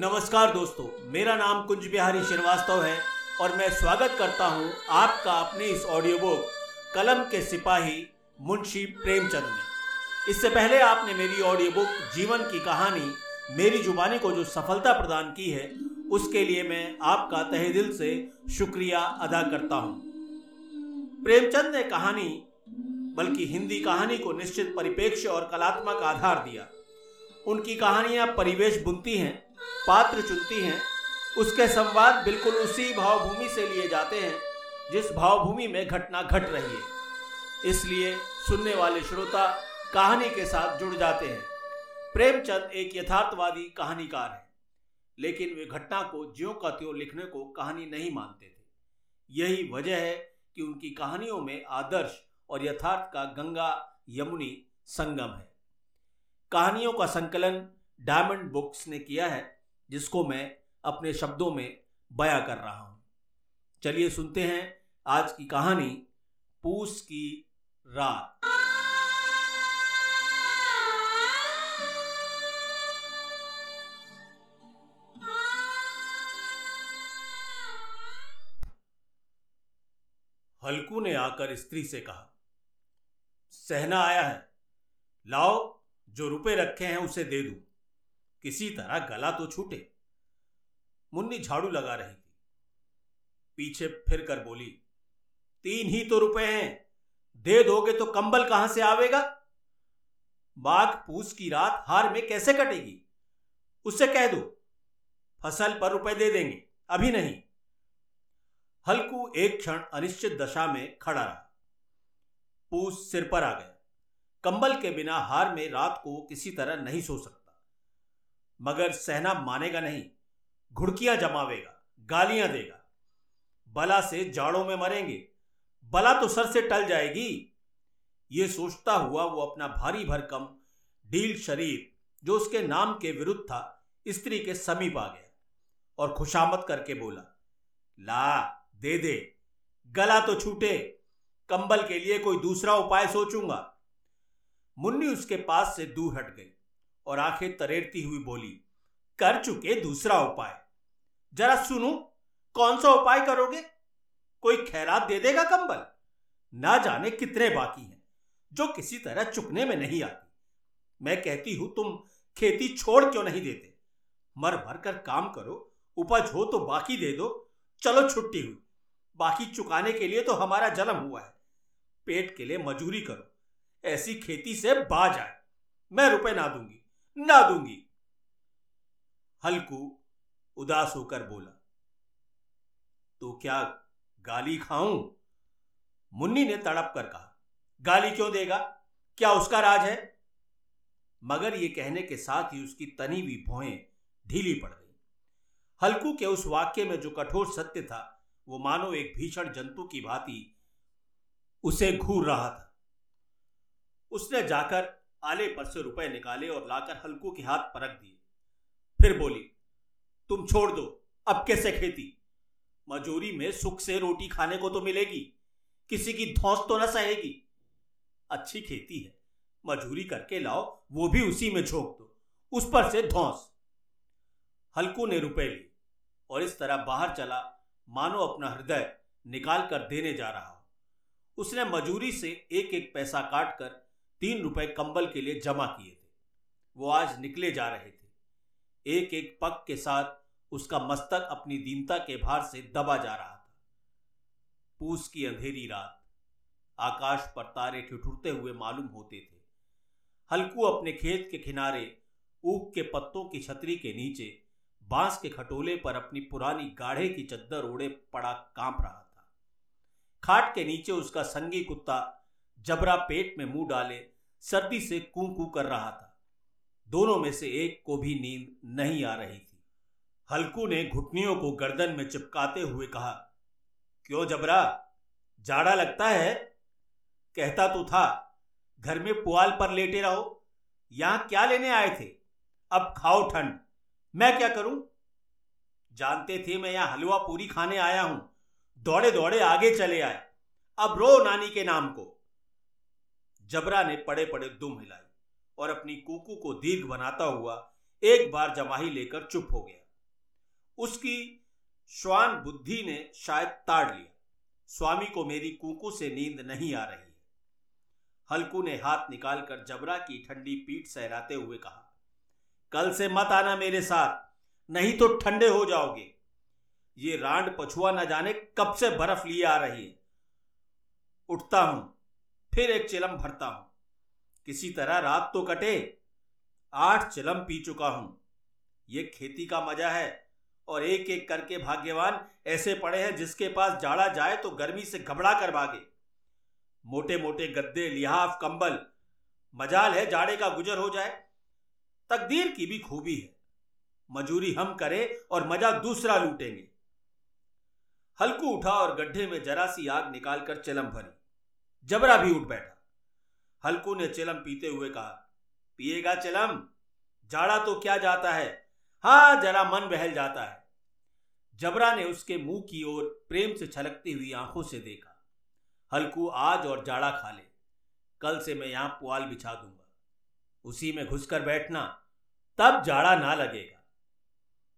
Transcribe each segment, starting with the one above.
नमस्कार दोस्तों, मेरा नाम कुंज बिहारी श्रीवास्तव है और मैं स्वागत करता हूँ आपका अपने इस ऑडियो बुक कलम के सिपाही मुंशी प्रेमचंद में। इससे पहले आपने मेरी ऑडियो बुक जीवन की कहानी, मेरी जुबानी को जो सफलता प्रदान की है, उसके लिए मैं आपका तहे दिल से शुक्रिया अदा करता हूँ। प्रेमचंद ने कहानी, बल्कि हिंदी कहानी को निश्चित परिपेक्ष और कलात्मक आधार दिया। उनकी कहानियाँ परिवेश बुनती हैं, पात्र चुनती हैं, उसके संवाद बिल्कुल उसी भावभूमि से लिए जाते हैं, जिस भावभूमि में घटना घट रही है। इसलिए सुनने वाले श्रोता कहानी के साथ जुड़ जाते हैं। प्रेमचंद एक यथार्थवादी कहानीकार है, लेकिन वे घटना को ज्यो का त्यों लिखने को कहानी नहीं मानते थे। यही वजह है कि उनकी कहानियों में आदर्श और यथार्थ का गंगा यमुनी संगम है। कहानियों का संकलन डायमंड बुक्स ने किया है, जिसको मैं अपने शब्दों में बया कर रहा हूँ। चलिए सुनते हैं आज की कहानी, पूस की रात। हल्कू ने आकर स्त्री से कहा, सहना आया है। लाओ जो रुपए रखे हैं उसे दे दू। किसी तरह गला तो छूटे। मुन्नी झाड़ू लगा रही थी। पीछे फिर कर बोली, तीन ही तो रुपए हैं। दे दोगे तो कंबल कहाँ से आवेगा? बाघ पूस की रात हार में कैसे कटेगी? उससे कह दो, फ़सल पर रुपए दे देंगे, अभी नहीं। हल्कू एक क्षण अनिश्चित दशा में खड़ा रहा। पूस सिर पर आ गया। कंबल के बिना हार में रात को किसी तरह नहीं सो सकता। मगर सहना मानेगा नहीं, घुड़कियाँ जमावेगा, गालियाँ देगा। बला से जाड़ों में मरेंगे, बला तो सर से टल जाएगी। ये सोचता हुआ वो अपना भारी भरकम, ढील शरीर, जो उसके नाम के विरुद्ध था, स्त्री के समीप आ गया और खुशामद करके बोला, ला, दे दे, गला तो छूटे, कंबल के लिए कोई दूसरा उपाय सोचूँगा। मुन्नी उसके पास से दूर हट गई और आँखें तरेरती हुई बोली, कर चुके दूसरा उपाय। जरा सुनो, कौन सा उपाय करोगे? कोई खैरात दे देगा कंबल? ना जाने कितने बाकी हैं, जो किसी तरह चुकने में नहीं आती। मैं कहती हूँ, तुम खेती छोड़ क्यों नहीं देते? मर भर कर काम करो, उपज हो तो बाकी दे दो। चलो छुट्टी हुई, बाकी चुकाने के लिए तो हमारा जन्म हुआ है। पेट के लिए मजूरी करो। ऐसी खेती से बाज आए। मैं रुपए ना दूँगी ना दूँगी। हल्कू उदास होकर बोला तो क्या गाली खाऊं? मुन्नी ने तड़प कर कहा, गाली क्यों देगा? क्या उसका राज है? मगर ये कहने के साथ ही उसकी तनी हुई भौएँ ढीली पड़ गई। हल्कू के उस वाक्य में जो कठोर सत्य था, वो मानो एक भीषण जंतु की भांति उसे घूर रहा था। उसने जाकर आले पर से रुपए निकाले और लाकर हल्कू के हाथ परख दिए। फिर बोली, तुम छोड़ दो, अब कैसे खेती? मजूरी में सुख से रोटी खाने को तो मिलेगी, किसी की धौस तो न सहेगी। अच्छी खेती है, मजूरी करके लाओ, वो भी उसी में झोंक दो, उस पर से धौस। हल्कू ने रुपए लिए और इस तरह बाहर चला, मानो अपना हृदय निकाल कर देने जा रहा हो। उसने मजूरी से एक एक पैसा काट कर तीन रुपए कंबल के लिए जमा किए थे। वो आज निकले जा रहे थे। एक एक पग के साथ उसका मस्तक अपनी दीनता के भार से दबा जा रहा था। पूस की अंधेरी रात, आकाश पर तारे ठिठुरते हुए मालूम होते थे। हल्कू अपने खेत के किनारे, ऊख के पत्तों की छतरी के नीचे, बाँस के खटोले पर अपनी पुरानी गाढ़े की चद्दर ओढ़े पड़ा काँप रहा था। खाट के नीचे उसका संगी कुत्ता जबरा पेट में मुँह डाले सर्दी से कू कू कर रहा था। दोनों में से एक को भी नींद नहीं आ रही थी। हल्कू ने घुटनियों को गर्दन में चिपकाते हुए कहा, क्यों जबरा? जाड़ा लगता है? कहता तो था, घर में पुआल पर लेटे रहो। यहाँ क्या लेने आए थे? अब खाओ ठंड। मैं क्या करूँ? जानते थे मैं यहाँ हलवा पूरी खाने आया हूँ। दौड़े दौड़े आगे चले आए। अब रो नानी के नाम को। जबरा ने पड़े पड़े दुम हिलाई और अपनी कुकू को दीर्घ बनाता हुआ एक बार जमाही लेकर चुप हो गया। उसकी श्वान बुद्धि ने शायद ताड़ लिया। स्वामी को मेरी कुकू से नींद नहीं आ रही है। हल्कू ने हाथ निकालकर जबरा की ठंडी पीठ सहराते हुए कहा, कल से मत आना मेरे साथ, नहीं तो ठंडे हो जाओगे। ये रांड पछुआ न जाने कब से बर्फ़ लिए आ रही है। उठता हूँ फिर एक चिलम भरता हूँ। किसी तरह रात तो कटे, आठ चिलम पी चुका हूँ। ये खेती का मज़ा है और एक एक करके भाग्यवान ऐसे पड़े हैं जिसके पास जाड़ा जाए तो गर्मी से घबरा कर भागे। मोटे मोटे गद्दे, लिहाफ, कंबल, मजाल है जाड़े का गुजर हो जाए। तकदीर की भी खूबी है। मजूरी हम करें और मज़ा दूसरा लूटेंगे। हल्कू उठा और गड्ढे में जरा सी आग निकालकर चिलम भरी। जबरा भी उठ बैठा। हल्कू ने चिलम पीते हुए कहा, पिएगा चिलम? जाड़ा तो क्या जाता है? हाँ जरा मन बहल जाता है। जबरा ने उसके मुँह की ओर प्रेम से छलकती हुई आँखों से देखा। हल्कू आज और जाड़ा खा ले। कल से मैं यहाँ पुआल बिछा दूँगा। उसी में घुसकर बैठना, तब जाड़ा ना लगेगा।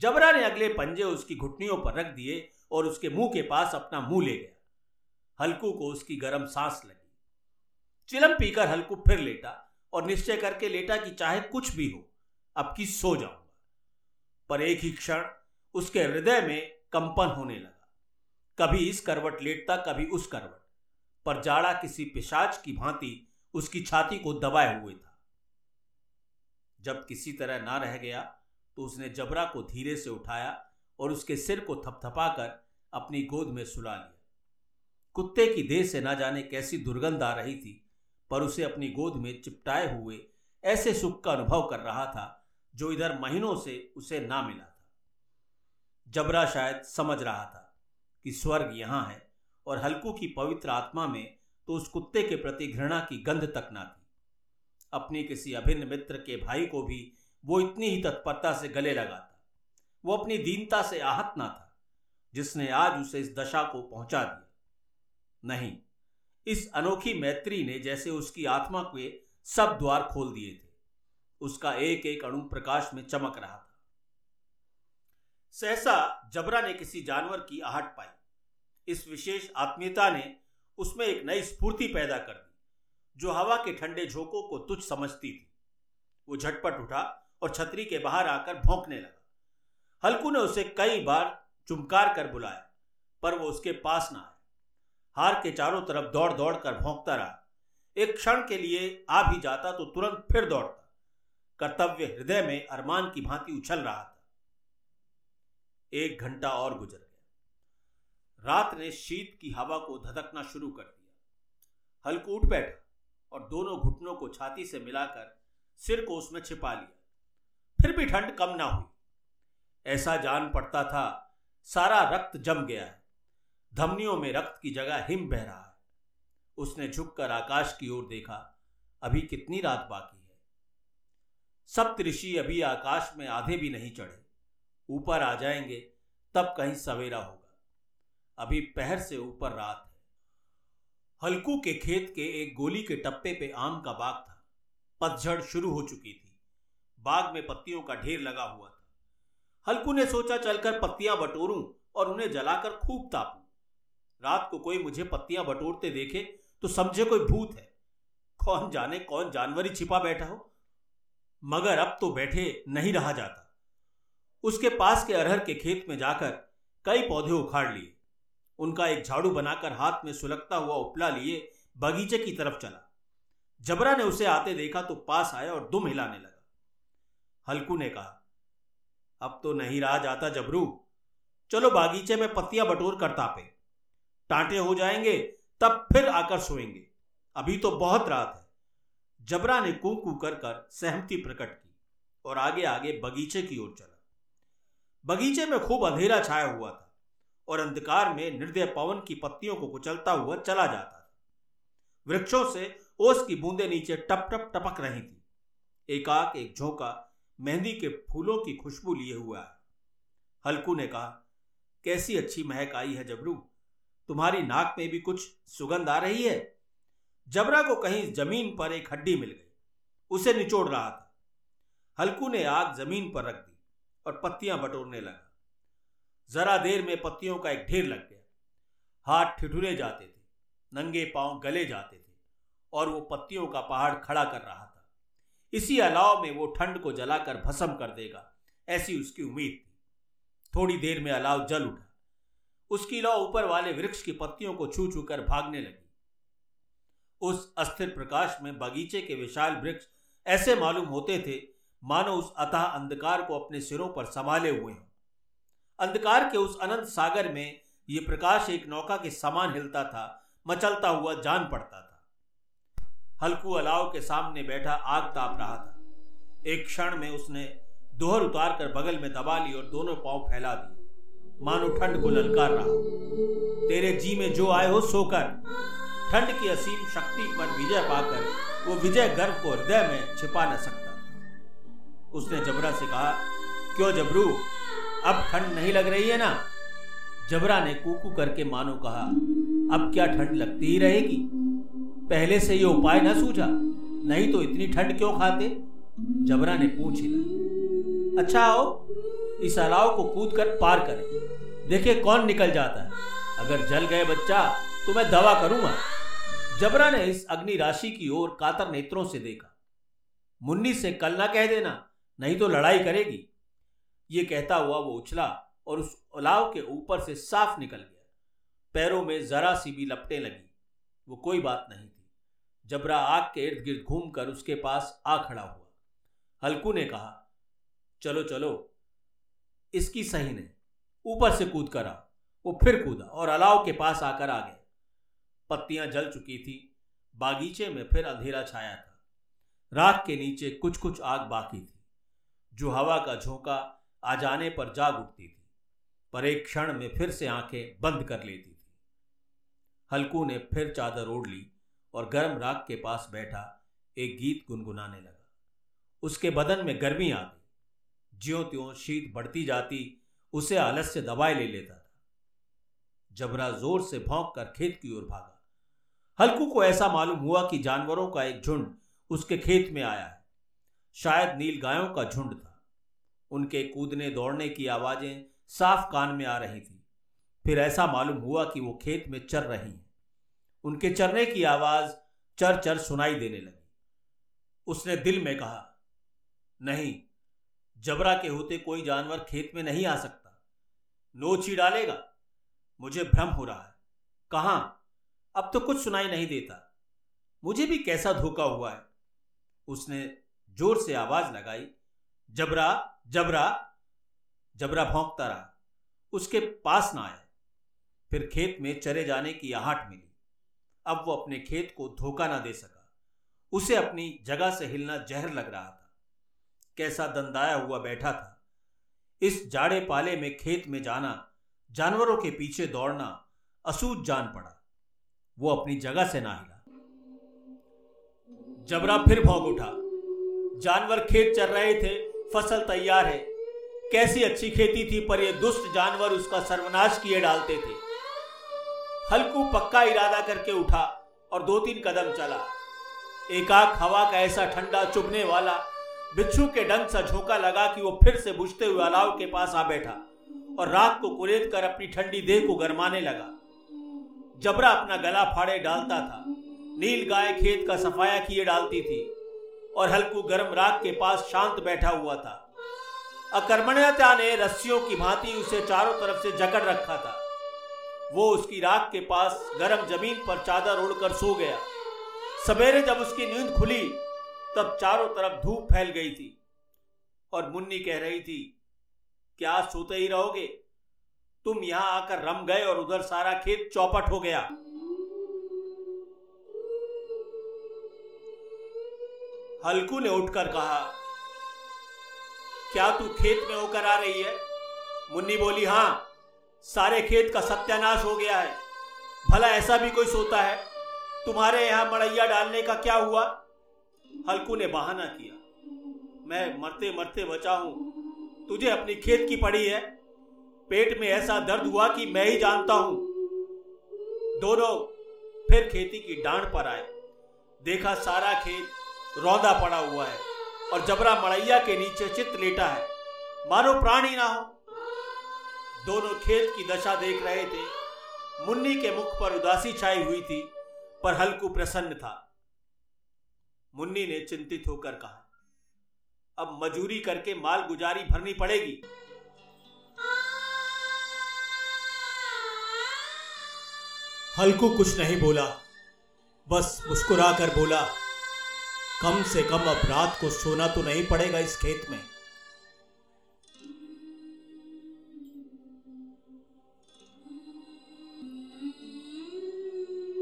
जबरा ने अगले पंजे उसकी घुटनियों पर रख दिए और उसके मुँह के पास अपना मुँह ले गया। हल्कू को उसकी गर्म सांस लगी। चिलम पीकर हल्कू फिर लेटा और निश्चय करके लेटा कि चाहे कुछ भी हो, अब की सो जाऊँगा। पर एक ही क्षण उसके हृदय में कंपन होने लगा। कभी इस करवट लेटता, कभी उस करवट। पर जाड़ा किसी पिशाच की भांति उसकी छाती को दबाए हुए था। जब किसी तरह ना रह गया तो उसने जबरा को धीरे से उठाया और उसके सिर को थपथपाकर अपनी गोद में सुला लिया। कुत्ते की देह से ना जाने कैसी दुर्गंध आ रही थी, पर उसे अपनी गोद में चिपटाए हुए ऐसे सुख का अनुभव कर रहा था, जो इधर महीनों से उसे ना मिला था। जबरा शायद समझ रहा था कि स्वर्ग यहाँ है और हल्कू की पवित्र आत्मा में तो उस कुत्ते के प्रति घृणा की गंध तक ना थी। अपनी किसी अभिन्न मित्र के भाई को भी वो इतनी ही तत्परता से गले लगा था। वो अपनी दीनता से आहत ना था, जिसने आज उसे इस दशा को पहुँचा दिया। नहीं। इस अनोखी मैत्री ने जैसे उसकी आत्मा के सब द्वार खोल दिए थे, उसका एक एक अणु प्रकाश में चमक रहा था। सहसा जबरा ने किसी जानवर की आहट पाई। इस विशेष आत्मीयता ने उसमें एक नई स्फूर्ति पैदा कर दी, जो हवा के ठंडे झोंकों को तुच्छ समझती थी। वो झटपट उठा और छतरी के बाहर आकर भौंकने लगा। हल्कू ने उसे कई बार चुमकार कर बुलाया, पर वो उसके पास ना आए हार के चारों तरफ़ दौड़ दौड़ कर भोंकता रहा। एक क्षण के लिए आ भी जाता तो तुरंत फिर दौड़ता। कर्तव्य हृदय में अरमान की भांति उछल रहा था। एक घंटा और गुजर गया। रात ने शीत की हवा को धधकना शुरू कर दिया। हल्कू उठ बैठा और दोनों घुटनों को छाती से मिलाकर सिर को उसमें छिपा लिया। फिर भी ठंड कम ना हुई। ऐसा जान पड़ता था, सारा रक्त जम गया है। धमनियों में रक्त की जगह हिम बह रहा है। उसने झुककर आकाश की ओर देखा, अभी कितनी रात बाकी है। सप्त ऋषि अभी आकाश में आधे भी नहीं चढ़े। ऊपर आ जाएँगे, तब कहीं सवेरा होगा। अभी पहर से ऊपर रात है। हल्कू के खेत के एक गोली के टप्पे पे आम का बाग था। पतझड़ शुरू हो चुकी थी। बाग में पत्तियों का ढेर लगा हुआ था। हल्कू ने सोचा, चलकर पत्तियाँ बटोरूं और उन्हें जलाकर खूब तापूं। रात को कोई मुझे पत्तियाँ बटोरते देखे तो समझे कोई भूत है। कौन जाने कौन जानवर ही छिपा बैठा हो। मगर अब तो बैठे नहीं रहा जाता। उसके पास के अरहर के खेत में जाकर कई पौधे उखाड़ लिए। उनका एक झाड़ू बनाकर हाथ में सुलगता हुआ उपला लिए बगीचे की तरफ़ चला। जबरा ने उसे आते देखा तो पास आया और दुम हिलाने लगा। हल्कू ने कहा, अब तो नहीं रहा जाता जबरू। चलो बागीचे में पत्तियाँ बटोर कर तापे। टांटे हो जाएँगे, तब फिर आकर सोएँगे। अभी तो बहुत रात है। जबरा ने कू कू कर कर सहमति प्रकट की और आगे आगे बगीचे की ओर चला। बगीचे में खूब अंधेरा छाया हुआ था और अंधकार में निर्दय पवन की पत्तियों को कुचलता हुआ चला जाता था। वृक्षों से ओस की बूंदें नीचे टप टप टपक रही थी। एकाक एक झोंका मेहंदी के फूलों की खुशबू लिए हुआ है। हल्कू ने कहा, कैसी अच्छी महक आई है जबरू। तुम्हारी नाक में भी कुछ सुगंध आ रही है? जबरा को कहीं ज़मीन पर एक हड्डी मिल गई। उसे निचोड़ रहा था। हल्कू ने आग ज़मीन पर रख दी और पत्तियाँ बटोरने लगा। जरा देर में पत्तियों का एक ढेर लग गया। हाथ ठिठुरे जाते थे, नंगे पाँव गले जाते थे और वो पत्तियों का पहाड़ खड़ा कर रहा था। इसी अलाव में वो ठंड को जलाकर भस्म कर देगा, ऐसी उसकी उम्मीद थी। थोड़ी देर में अलाव जल उठा। उसकी लौ ऊपर वाले वृक्ष की पत्तियों को छू छू कर भागने लगी। उस अस्थिर प्रकाश में बगीचे के विशाल वृक्ष ऐसे मालूम होते थे, मानो उस अतः अंधकार को अपने सिरों पर संभाले हुए हों। अंधकार के उस अनंत सागर में ये प्रकाश एक नौका के समान हिलता था, मचलता हुआ जान पड़ता था। हल्कू अलाव के सामने बैठा आग ताप रहा था। एक क्षण में उसने दोहर उतार कर बगल में दबा ली और दोनों पाँव फैला दिए। मानो ठंड को ललकार रहा तेरे जी में जो आए हो सोकर ठंड की असीम शक्ति पर विजय पाकर, वो विजय गर्व को हृदय में छिपा न सकता उसने जबरा से कहा, क्यों जबरू? अब ठंड नहीं लग रही है ना? जबरा ने कूकू करके मानो कहा, अब क्या ठंड लगती ही रहेगी? पहले से ये उपाय न सूझा, नहीं तो इतनी ठंड क्यों खाते? जबरा ने पूछ हिला अच्छा आओ, इस अलाव को कूद कर पार करें। देखे कौन निकल जाता है। अगर जल गए बच्चा तो मैं दवा करूँगा। जबरा ने इस अग्नि राशि की ओर कातर नेत्रों से देखा। मुन्नी से कल ना कह देना, नहीं तो लड़ाई करेगी। ये कहता हुआ वो उछला और उस अलाव के ऊपर से साफ़ निकल गया। पैरों में जरा सी भी लपटें लगी। वो कोई बात नहीं थी। जबरा आग के इर्द गिर्द घूमकर उसके पास आ खड़ा हुआ। हल्कू ने कहा, चलो चलो, इसकी सही नहीं। ऊपर से कूद कर आ। वो फिर कूदा और अलाव के पास आकर आ गया। पत्तियाँ जल चुकी थी, बागीचे में फिर अंधेरा छाया था। राख के नीचे कुछ कुछ आग बाकी थी। जो हवा का झोंका आ जाने पर जाग उठती थी, पर एक क्षण में फिर से आँखें बंद कर लेती थी। हल्कू ने फिर चादर ओढ़ ली और गर्म राख के पास बैठा, एक गीत गुनगुनाने लगा। उसके बदन में गर्मी आ गई। ज्यो त्यों शीत बढ़ती जाती उसे आलस्य दबाए ले लेता था। जबरा ज़ोर से भौंक कर खेत की ओर भागा। हल्कू को ऐसा मालूम हुआ कि जानवरों का एक झुंड उसके खेत में आया है। शायद नील गायों का झुंड था। उनके कूदने दौड़ने की आवाज़ें साफ़ कान में आ रही थी। फिर ऐसा मालूम हुआ कि वो खेत में चर रही हैं। उनके चरने की आवाज़ चर चर सुनाई देने लगी। उसने दिल में कहा, नहीं, जबरा के होते कोई जानवर खेत में नहीं आ सकता। नोच ही डालेगा। मुझे भ्रम हो रहा है। कहा? अब तो कुछ सुनाई नहीं देता। मुझे भी कैसा धोखा हुआ है। उसने ज़ोर से आवाज़ लगाई। जबरा जबरा। जबरा भौंकता रहा। उसके पास ना आया। फिर खेत में चरे जाने की आहट मिली। अब वो अपने खेत को धोखा ना दे सका। उसे अपनी जगह से हिलना जहर लग रहा था। कैसा दंदाया हुआ बैठा था। इस जाड़े पाले में खेत में जाना, जानवरों के पीछे दौड़ना असूद जान पड़ा। वो अपनी जगह से ना हिला। जबरा फिर भौंक उठा। जानवर खेत चल रहे थे, फ़सल तैयार है। कैसी अच्छी खेती थी, पर ये दुष्ट जानवर उसका सर्वनाश किए डालते थे। हल्कू पक्का इरादा करके उठा और दो तीन कदम चला। एकाक हवा का ऐसा ठंडा चुभने वाला बिच्छू के डंग सा झोंका लगा कि वो फिर से बुझते हुए अलाव के पास आ बैठा और रात को कुरेद कर अपनी ठंडी देह को गरमाने लगा। जबरा अपना गला फाड़े डालता था। नील गाय खेत का सफाया किए डालती थी और हल्कू गर्म राग के पास शांत बैठा हुआ था। अकर्मण्यता ने रस्सियों की भांति उसे चारों तरफ़ से जकड़ रखा था। वो उसकी राख के पास गर्म ज़मीन पर चादर उड़कर सो गया। सवेरे जब उसकी नींद खुली तब चारों तरफ़ धूप फैल गई थी और मुन्नी कह रही थी, क्या सोते ही रहोगे? तुम यहाँ आकर रम गए और उधर सारा खेत चौपट हो गया। हल्कू ने उठकर कहा, क्या तू खेत में होकर आ रही है? मुन्नी बोली, हाँ, सारे खेत का सत्यानाश हो गया है। भला ऐसा भी कोई सोता है? तुम्हारे यहाँ मड़ैया डालने का क्या हुआ? हल्कू ने बहाना किया। मैं मरते मरते बचा हूँ। तुझे अपनी खेत की पड़ी है। पेट में ऐसा दर्द हुआ कि मैं ही जानता हूँ। दोनों फिर खेती की डांड पर आए। देखा सारा खेत रौदा पड़ा हुआ है और जबरा मड़ैया के नीचे चित लेटा है। मानो प्राण ही ना हो। दोनों खेत की दशा देख रहे थे। मुन्नी के मुख पर उदासी छाई हुई थी, पर हल्कू प्रसन्न था। मुन्नी ने चिंतित होकर कहा, अब मजूरी करके माल गुजारी भरनी पड़ेगी। हल्कू कुछ नहीं बोला, बस मुस्कुरा कर बोला, कम से कम अब रात को सोना तो नहीं पड़ेगा इस खेत में।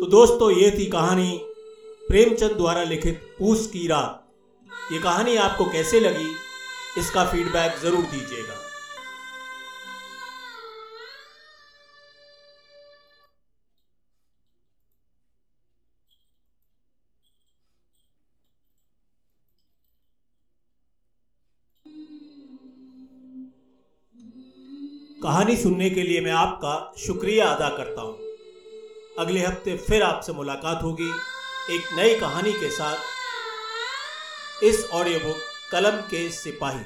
तो दोस्तों, ये थी कहानी प्रेमचंद द्वारा लिखित पूस की रात। ये कहानी आपको कैसे लगी, इसका फीडबैक ज़रूर दीजिएगा। कहानी सुनने के लिए मैं आपका शुक्रिया अदा करता हूँ। अगले हफ़्ते फिर आपसे मुलाकात होगी। एक नई कहानी के साथ इस ऑडियो बुक कलम के सिपाही।